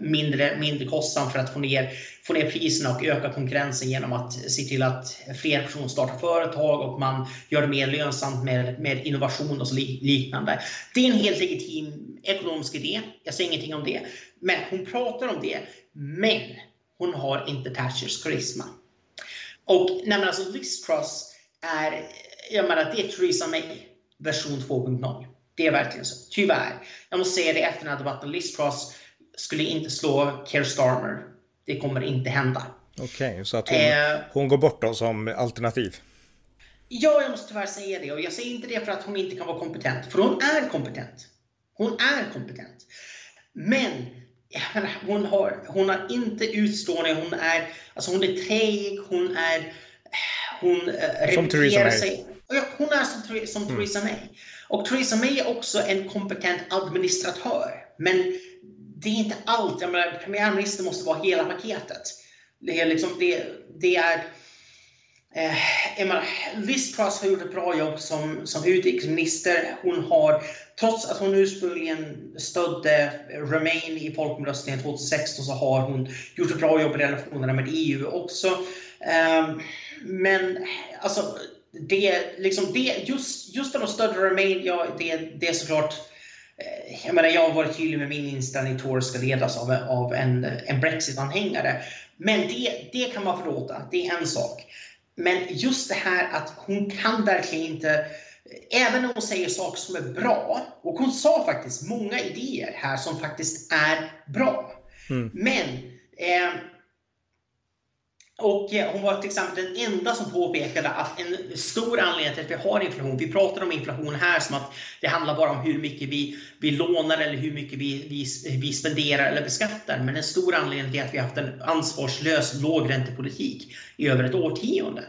mindre, mindre kostsam för att få ner, få ner priserna och öka konkurrensen genom att se till att fler personer startar företag och man gör det mer lönsamt med, med innovation och så liknande. Det är en helt legitim ekonomisk idé. Jag säger ingenting om det. Men hon pratar om det. Men hon har inte Thatchers karisma. Och nej men alltså Liz Truss är, jag menar, det är Theresa May version 2.0. Det är verkligen så. Tyvärr. Jag måste säga det efter den här debatten. Liz Truss skulle inte slå Keir Starmer. Det kommer inte hända. Okej, okay, så att hon, eh, hon går bort då som alternativ? Ja, jag måste tyvärr säga det. Och jag säger inte det för att hon inte kan vara kompetent. För hon är kompetent. Hon är kompetent. Men hon, har, hon har inte utstrålning. Hon är, alltså hon är träig. Hon är... Hon äh, som Theresa May. Sig. Hon är som, som mm. Theresa May. Och Theresa May är också en kompetent administratör. Men det är inte allt. Jag menar, premiärminister måste vara hela paketet. Det är liksom, det, det är Eh, Liz Truss har gjort ett bra jobb som, som utrikesminister. Hon har, trots att hon ursprungligen stödde Remain i folkomröstningen 2016, så har hon gjort ett bra jobb i relationerna med EU också. Eh, men alltså, det, liksom det, just, just att de stödde Remain, ja, det, det är såklart jag, menar, jag har varit tydlig med min inställning Tories ska ledas av, av en, en Brexit-anhängare. Men det, det kan man förlåta, det är en sak. Men just det här att hon kan verkligen inte, även om hon säger saker som är bra, och hon sa faktiskt många idéer här som faktiskt är bra. Mm. Men eh, och eh, hon var till exempel den enda som påpekade att en stor anledning till att vi har inflation, vi pratar om inflation här som att det handlar bara om hur mycket vi, vi lånar eller hur mycket vi, vi, vi spenderar eller beskattar. Men en stor anledning till att vi har haft en ansvarslös lågräntepolitik i över ett årtionde.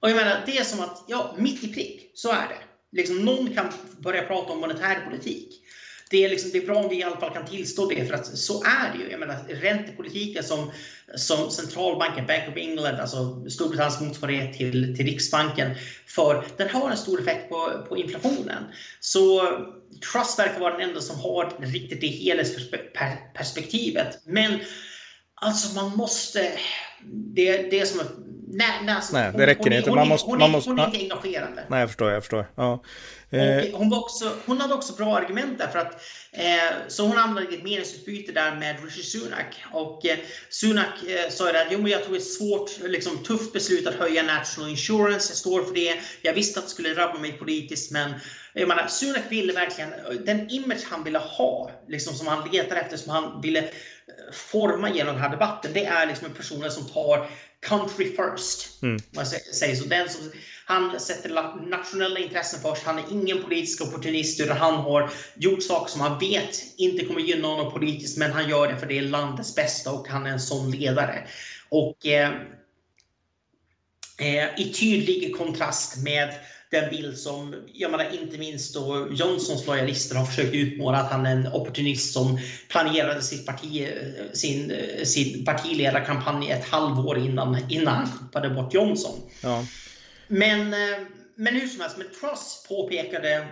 Och jag menar, det är som att, ja, mitt i prick, så är det. Liksom, någon kan börja prata om monetär politik det är, liksom, det är bra om vi i alla fall kan tillstå det, för att så är det ju. Jag menar, räntepolitiken som, som centralbanken, Bank of England, alltså Storbritanniens motsvarighet till, till Riksbanken, för den har en stor effekt på, på inflationen. Så Trust verkar vara den enda som har riktigt det helhetsperspektivet. Men alltså man måste... Det, det är som Nej, nej, alltså, nej det räcker hon, inte. Hon, man måste, hon, man måste, hon är inte engagerande. Nej, jag förstår. Jag förstår. Ja. Eh. Hon, också, hon hade också bra argument där. För att, eh, så hon använde ett meningsutbyte där med Rishi Sunak. Och eh, Sunak eh, sa att jo, jag tog ett svårt, liksom, tufft beslut att höja National Insurance. Jag står för det. Jag visste att det skulle drabba mig politiskt. Men jag menar, Sunak ville verkligen, den image han ville ha, liksom, som han letar efter, som han ville forma genom den här debatten. Det är liksom en person som tar country first. Mm. Man säger så. Den som, han sätter nationella intressen först. Han är ingen politisk opportunist utan han har gjort saker som han vet inte kommer gynna honom politiskt men han gör det för det är landets bästa och han är en sån ledare. Och eh, eh, i tydlig kontrast med den bild som, jag menar inte minst då Johnsons lojalister har försökt utmåla att han är en opportunist som planerade sitt parti, sin, sin partiledarkampanj ett halvår innan, innan han kuppade bort Johnson. Ja. Men, eh, men hur som helst, men Truss påpekade,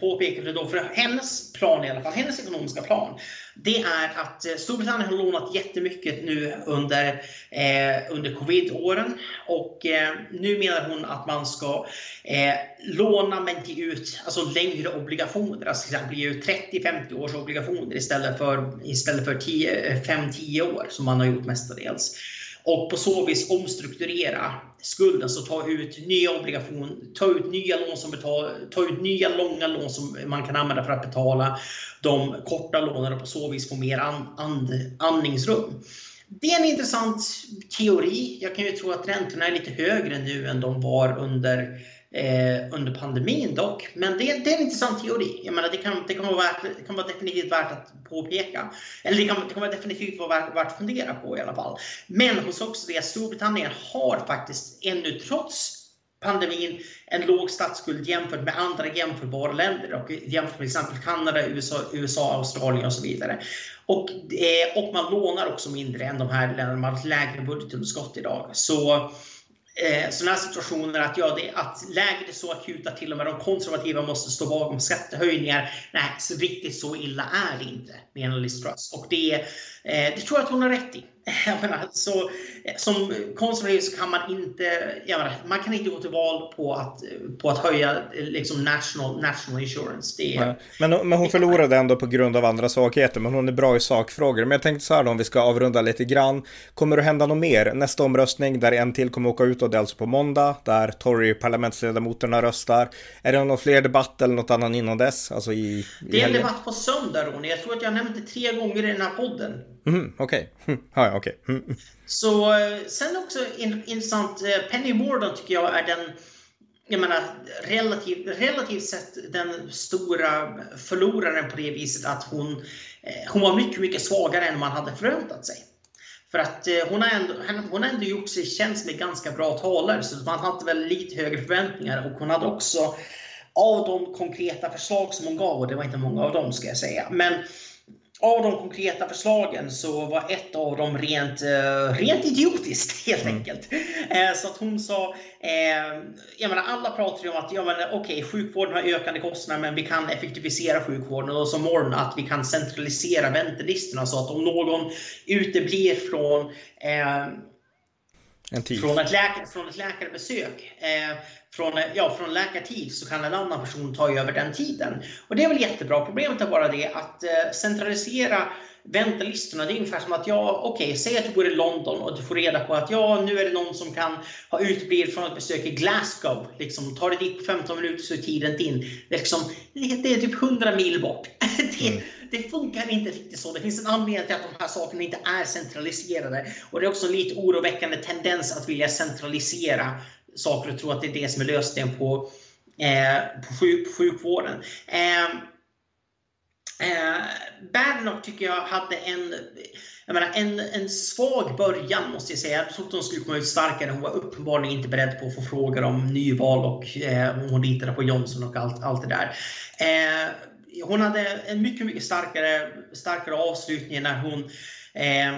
påpekade då, för hennes plan i alla fall, hennes ekonomiska plan, det är att eh, Storbritannien har lånat jättemycket nu under, eh, under covid-åren och eh, nu menar hon att man ska eh, låna men ge ut alltså längre obligationer, alltså till exempel ge ut 30-50 års obligationer istället för, istället för 5-10 år som man har gjort mestadels. Och på så vis omstrukturera skulden. Så ta ut nya obligationer, ta ut nya lån som betal, ta ut nya långa lån som man kan använda för att betala de korta lånen och på så vis få mer and, and, andningsrum. Det är en intressant teori. Jag kan ju tro att räntorna är lite högre nu än de var under eh, under pandemin dock. Men det, det, är en intressant teori. Jag menar, det, kan, det, kan vara värt, det kan vara definitivt värt att påpeka. Eller det kan, det kan vara definitivt vara värt, värt att fundera på i alla fall. Men hos också det att Storbritannien har faktiskt ännu trots pandemin en låg statsskuld jämfört med andra jämförbara länder och jämfört med exempel Kanada, USA, USA Australien och så vidare. Och, eh, och man lånar också mindre än de här länderna, man har ett lägre budgetunderskott idag. Så eh, sådana här situationer att, ja, det, att läget är så akut att till och med de konservativa måste stå bakom skattehöjningar. Nej, så riktigt så illa är det inte, menar Liz Truss. Och det, eh, det tror jag att hon har rätt i. Menar, så, eh, som konservativ så kan man inte, menar, man kan inte gå till val på att, på att höja liksom national, national insurance. Det, men, men hon förlorade ändå på grund av andra svagheter, men hon är bra i sakfrågor. Men jag tänkte så här då, om vi ska avrunda lite grann. Kommer det hända något mer? Nästa omröstning där en till kommer åka ut och det är alltså på måndag där Tory-parlamentsledamoterna röstar. Är det någon fler debatt eller något annat innan dess? Alltså i, det är en debatt på söndag Ronny. Jag tror att jag nämnt det tre gånger i den här podden. Mm, Okej, okay. ja, okay. Mm. Mm-hmm. Så eh, sen också intressant, eh, Penny Mordaunt tycker jag är den jag menar, relativt, relativt sett den stora förloraren på det viset att hon, eh, hon var mycket, mycket svagare än man hade förväntat sig. För att hon, har ändå, hon har ändå gjort sig tjänst med ganska bra talare, så man hade väl lite högre förväntningar. Och hon hade också, av de konkreta förslag som hon gav, och det var inte många av dem ska jag säga, men av de konkreta förslagen så var ett av dem rent, uh, rent idiotiskt helt mm. enkelt. Uh, så att hon sa, uh, jag menar alla pratar ju om att ja, okej, okay, sjukvården har ökande kostnader men vi kan effektivisera sjukvården och så morgon att vi kan centralisera väntelistorna så att om någon uteblir från från ett, läkare, från ett läkarbesök, eh, från, eh, ja, från läkartid, så kan en annan person ta över den tiden. Och det är väl jättebra. Problemet är bara det att eh, centralisera väntelistorna, det är ungefär som att ja, okej, okay, säg att du bor i London och du får reda på att ja, nu är det någon som kan ha uteblivit från ett besök i Glasgow. Liksom, tar det dit på 15 minuter så är tiden din. Det är, liksom, det är typ 100 mil bort. det, mm. det, funkar inte riktigt så. Det finns en anledning till att de här sakerna inte är centraliserade. Och det är också en lite oroväckande tendens att vilja centralisera saker och tro att det är det som är lösningen på, eh, på, sjuk, på sjukvården. Eh, Eh, Bernhardt tycker jag hade en, jag menar, en, en svag början måste jag säga. Jag trodde hon skulle komma ut starkare. Hon var uppenbarligen inte beredd på att få frågor om nyval och eh, hon litade på Johnson och allt, allt det där. Eh, hon hade en mycket, mycket starkare, starkare avslutning när hon eh,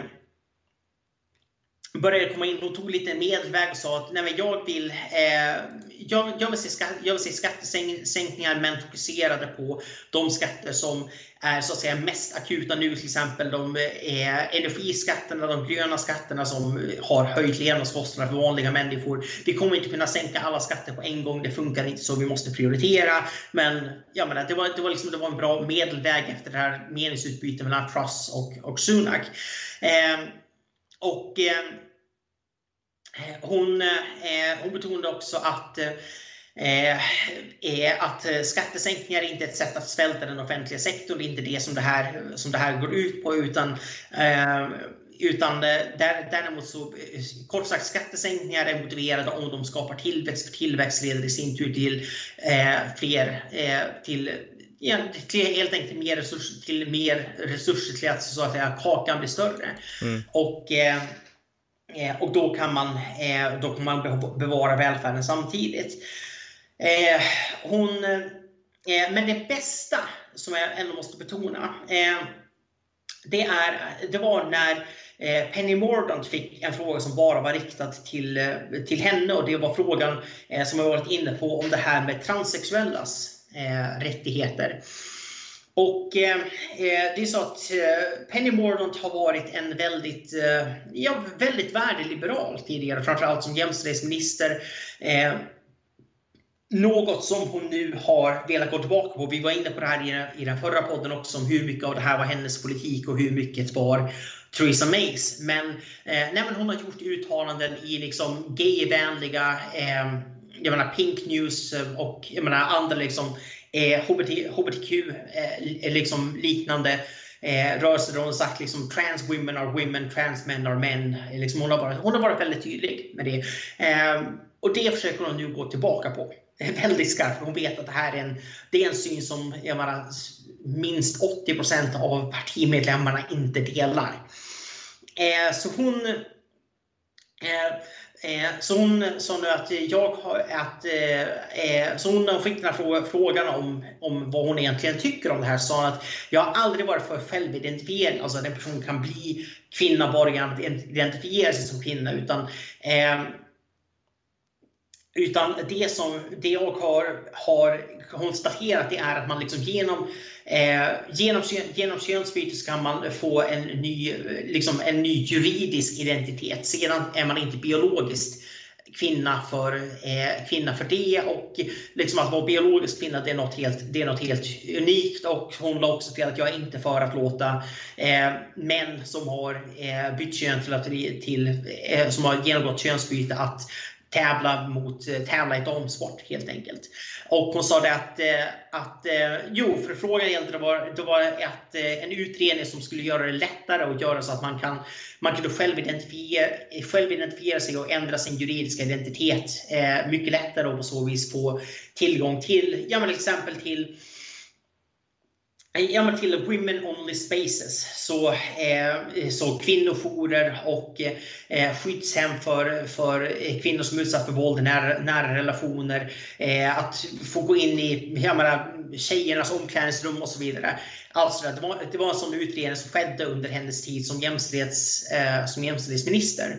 började komma in. Hon tog lite medelväg och sa att Nej, men jag, vill, eh, jag, jag, vill se skatt, jag vill se skattesänkningar men fokuserade på de skatter som är så att säga mest akuta nu, till exempel de eh, energiskatterna, de gröna skatterna som har höjt levnadskostnader för vanliga människor. Vi kommer inte kunna sänka alla skatter på en gång, det funkar inte så, vi måste prioritera. Men jag menar, det, var, det, var liksom, det var en bra medelväg efter det här meningsutbytet mellan Truss och, och Sunak. Eh, och eh, eh, hon, eh, hon betonade också att eh, eh, att skattesänkningar är inte ett sätt att svälta den offentliga sektorn. Det är inte det som det här, som det här går ut på. Utan, eh, utan däremot så, kort sagt, skattesänkningar är motiverade om de skapar tillväxt. För tillväxt leder i sin tur till fler, till till helt enkelt mer resurser till mer resurser till att, så att säga, kakan blir större. Mm. Och, eh, och då kan man, eh, då kan man bevara välfärden samtidigt. Eh, hon, eh, men det bästa som jag ändå måste betona, eh, det, är, det var när eh, Penny Mordaunt fick en fråga som bara var riktad till, till henne och det var frågan som jag varit inne på om det här med transsexuellas eh, rättigheter. Och eh, eh, det är så att eh, Penny Mordaunt har varit en väldigt, eh, ja, väldigt värdeliberal tidigare, framförallt som jämställdhetsminister. Eh, något som hon nu har velat gå tillbaka på. Vi var inne på det här i, i den förra podden också, om hur mycket av det här var hennes politik och hur mycket var Theresa Mays. Men, eh, nej, men hon har gjort uttalanden i liksom gayvänliga eh, jag menar Pink News eh, och jag menar andra liksom, eh, HBT, HBTQ eh, liksom liknande eh, rörelser där hon har sagt liksom trans women are women, trans men are men. Eh, liksom hon, har varit, hon har varit väldigt tydlig med det. Eh, och det försöker hon nu gå tillbaka på. Eh, väldigt skarpt. Hon vet att det här är en, det är en syn som jag menar, minst 80% av partimedlemmarna inte delar. Eh, så hon eh, Eh, så hon sa nu att jag har att, eh, eh så hon fick den här frågan om, om vad hon egentligen tycker om det här. Sa att jag har aldrig varit för självidentifiering, alltså att en person kan bli kvinna bara genom att identifiera sig som kvinna. Utan, eh, utan det som det jag har, har konstaterat det är att man liksom genom, eh, genom, genom könsbyte så kan man få en ny, liksom en ny juridisk identitet. Sedan är man inte biologiskt kvinna för, eh, kvinna för det. Och liksom att vara biologisk kvinna det är, något helt, det är något helt unikt. Och hon la också till att jag är inte för att låta eh, män som har eh, bytt kön till, till eh, som har genomgått könsbyte att tävla, mot, eh, tävla i damsport helt enkelt. Och hon sa det att, eh, att eh, jo, för frågan gällde det var, det var att, en utredning som skulle göra det lättare att göra så att man kan man kunde själv identifiera, själv identifiera sig och ändra sin juridiska identitet mycket lättare och på så vis få tillgång till, ja men till exempel till Ja, men till Women Only Spaces, så, eh, så kvinnojourer och eh, skyddshem för, för kvinnor som utsatts för våld i nära, nära relationer. Eh, att få gå in i jag menar, tjejernas omklädningsrum och så vidare. Alltså, det, var, det var en sån utredning som skedde under hennes tid som, jämställdhets, eh, som jämställdhetsminister.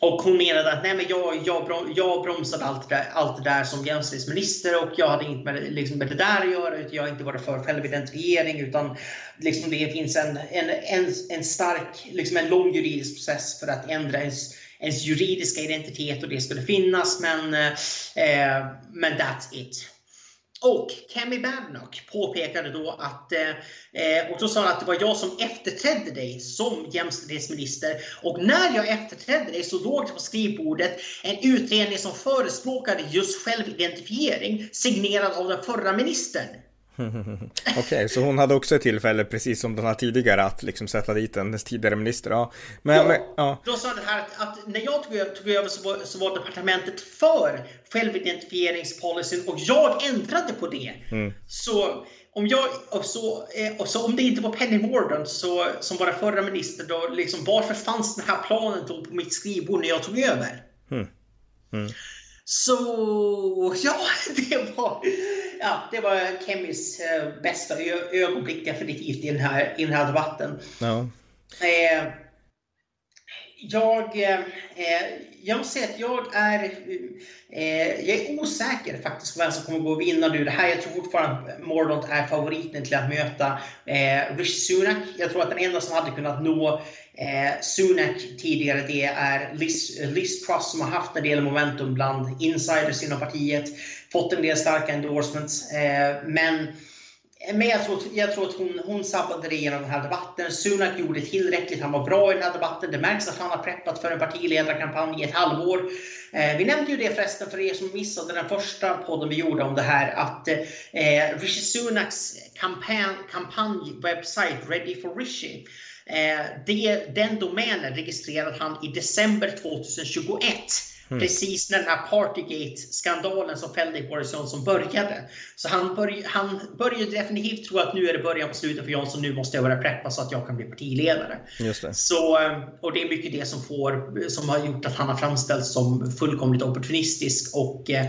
Och hon menade att nej, men jag, jag, jag bromsade allt det, där, allt det där som jämställdhetsminister och jag hade inte med, liksom, med det där att göra. utan Jag har inte varit för självidentifiering utan liksom, det finns en, en, en, en stark, liksom, en lång juridisk process för att ändra ens, ens juridiska identitet och det skulle finnas. Men, eh, eh men that's it. Och Kemi Badnock påpekade då att, eh, eh, och då sa han att det var jag som efterträdde dig som jämställdhetsminister. Och när jag efterträdde dig så låg det på skrivbordet en utredning som förespråkade just självidentifiering signerad av den förra ministern. Okej, okay, så hon hade också ett tillfälle, precis som den här tidigare, att liksom sätta dit en tidigare minister. Ja. Men, ja, men, ja. Då sa det här att, att, när jag tog, tog över så var, så var departementet för självidentifieringspolicyn och jag ändrade på det. Mm. Så om, jag, och så, eh, och så om det inte var Penny Mordaunt så, som var den förra ministern, då liksom, varför fanns den här planen då på mitt skrivbord när jag tog över? Mm. Mm. Så ja, det var, ja, det var Kemis eh, bästa ögonblick definitivt i den här, i den här debatten. Ja. Eh, jag, eh, jag ser säga att jag är, eh, jag är osäker faktiskt på vem som kommer gå och vinna nu. Det här, jag tror fortfarande att Mordaunt är favoriten till att möta eh, Rishi Sunak. Jag tror att den enda som hade kunnat nå Eh, Sunak tidigare, det är Liz, Liz Truss som har haft en del momentum bland insiders inom partiet. Fått en del starka endorsements. Eh, men men jag tror, jag tror att hon, hon sabbade det genom den här debatten. Sunak gjorde tillräckligt. Han var bra i den här debatten. Det märks att han har preppat för en partiledarkampanj i ett halvår. Eh, vi nämnde ju det förresten för er som missade den första podden vi gjorde om det här att eh, Rishi Sunaks kampanj, kampanjwebbsajt Ready for Rishi Eh, det, den domänen registrerade han i december 2021. Mm. Precis när den här Partygate-skandalen som fällde Boris Johnson började. Så han, börj han började definitivt tro att nu är det början på slutet för Johnson. Nu måste jag börja preppa så att jag kan bli partiledare. Just det. Så, eh, och det är mycket det som, får, som har gjort att han har framställts som fullkomligt opportunistisk och eh,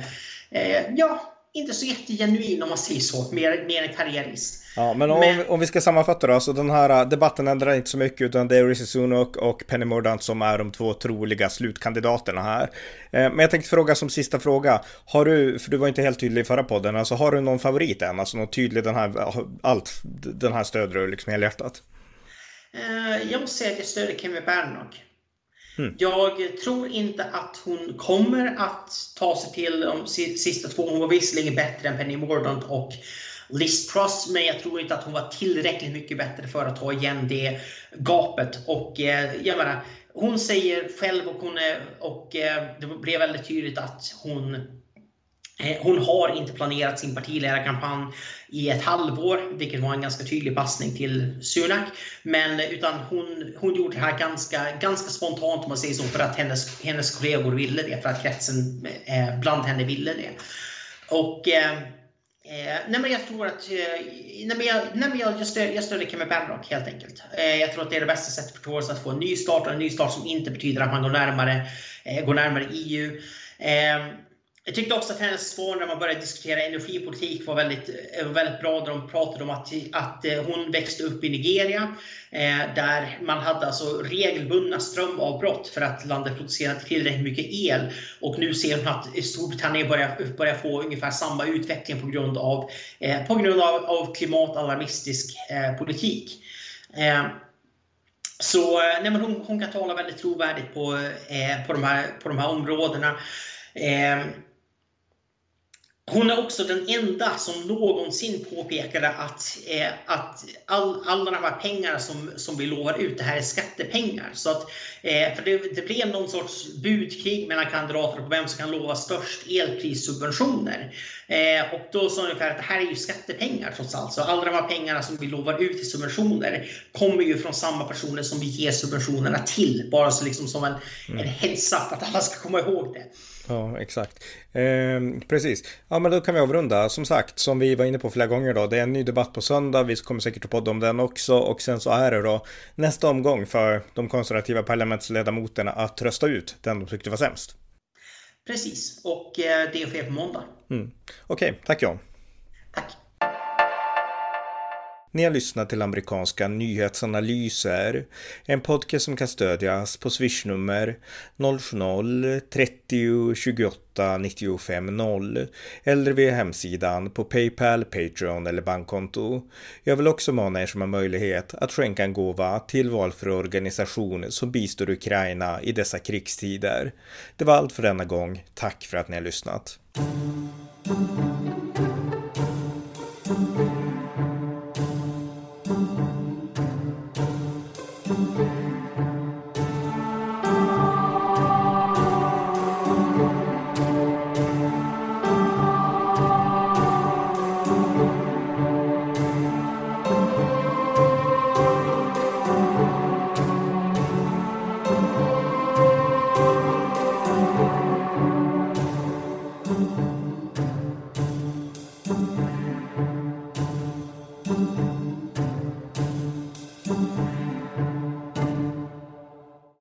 eh ja, inte så jättegenuin om man säger så. Mer, mer en karriärist. Ja, men om, men om, vi ska sammanfatta då, så den här äh, debatten ändrar inte så mycket utan det är Rishi Sunak och Penny Mordaunt som är de två troliga slutkandidaterna här. Eh, men jag tänkte fråga som sista fråga, har du, för du var inte helt tydlig i förra podden, alltså har du någon favorit än? Alltså någon tydlig, den här, allt, den här stöder du liksom helhjärtat? Uh, jag måste säga att jag stöder Kemi Badenoch. Mm. Jag tror inte att hon kommer att ta sig till de sista två. Hon var visserligen bättre än Penny Mordaunt och Liz Truss, men jag tror inte att hon var tillräckligt mycket bättre för att ta igen det gapet. Och eh, jag menar, hon säger själv och, hon är, och eh, det blev väldigt tydligt att hon Eh, hon har inte planerat sin partiledarkampanj i ett halvår, vilket var en ganska tydlig passning till Sunak. Men utan hon, hon gjorde det här ganska, ganska spontant om man säger så, för att hennes, hennes kollegor ville det, för att kretsen eh, bland henne ville det. Och eh, eh nej men jag tror att, eh, nej men jag, nej men jag, jag, stöder, jag stöder Kevin Banrock helt enkelt. Jag tror att det är det bästa sättet för Tories att få en ny start och en ny start som inte betyder att man går närmare, går närmare EU. Jag tyckte också att hennes svar när man började diskutera energipolitik var väldigt, eh, väldigt bra. Där de pratade om att, att eh, hon växte upp i Nigeria eh, där man hade alltså regelbundna strömavbrott för att landet producerade tillräckligt mycket el. Och nu ser hon att Storbritannien börjar, börjar få ungefär samma utveckling på grund av, eh, på grund av, av klimatalarmistisk eh, politik. Eh, så eh, nej, men hon, hon, kan tala väldigt trovärdigt på, på, de, här, på de här områdena hon är också den enda som någonsin påpekade att, eh, att all, alla de här pengarna som, som vi lovar ut, det här är skattepengar. Så att, eh, för det, det blev någon sorts budkrig mellan kandidater på vem som kan lova störst elprissubventioner. Eh, och då sa ungefär att det här är ju skattepengar trots allt. Så alla de här pengarna som vi lovar ut i subventioner kommer ju från samma personer som vi ger subventionerna till. Bara så liksom som en, mm. en up att alla ska komma ihåg det. Ja, exakt. Eh, precis. Ja, men då kan vi avrunda. Som sagt, som vi var inne på flera gånger då, det är en ny debatt på söndag. Vi kommer säkert att podda om den också och sen så är det då nästa omgång för de konservativa parlamentsledamoterna att rösta ut den de tyckte var sämst. Precis, och eh, det sker på måndag. Mm. Okej, okay, tack John. Tack. Ni har lyssnat till amerikanska nyhetsanalyser. En podcast som kan stödjas på swishnummer 070-30 28 95 0 eller via hemsidan på Paypal, Patreon eller bankkonto. Jag vill också mana er som har möjlighet att skänka en gåva till valfri organisation som bistår Ukraina i dessa krigstider. Det var allt för denna gång. Tack för att ni har lyssnat.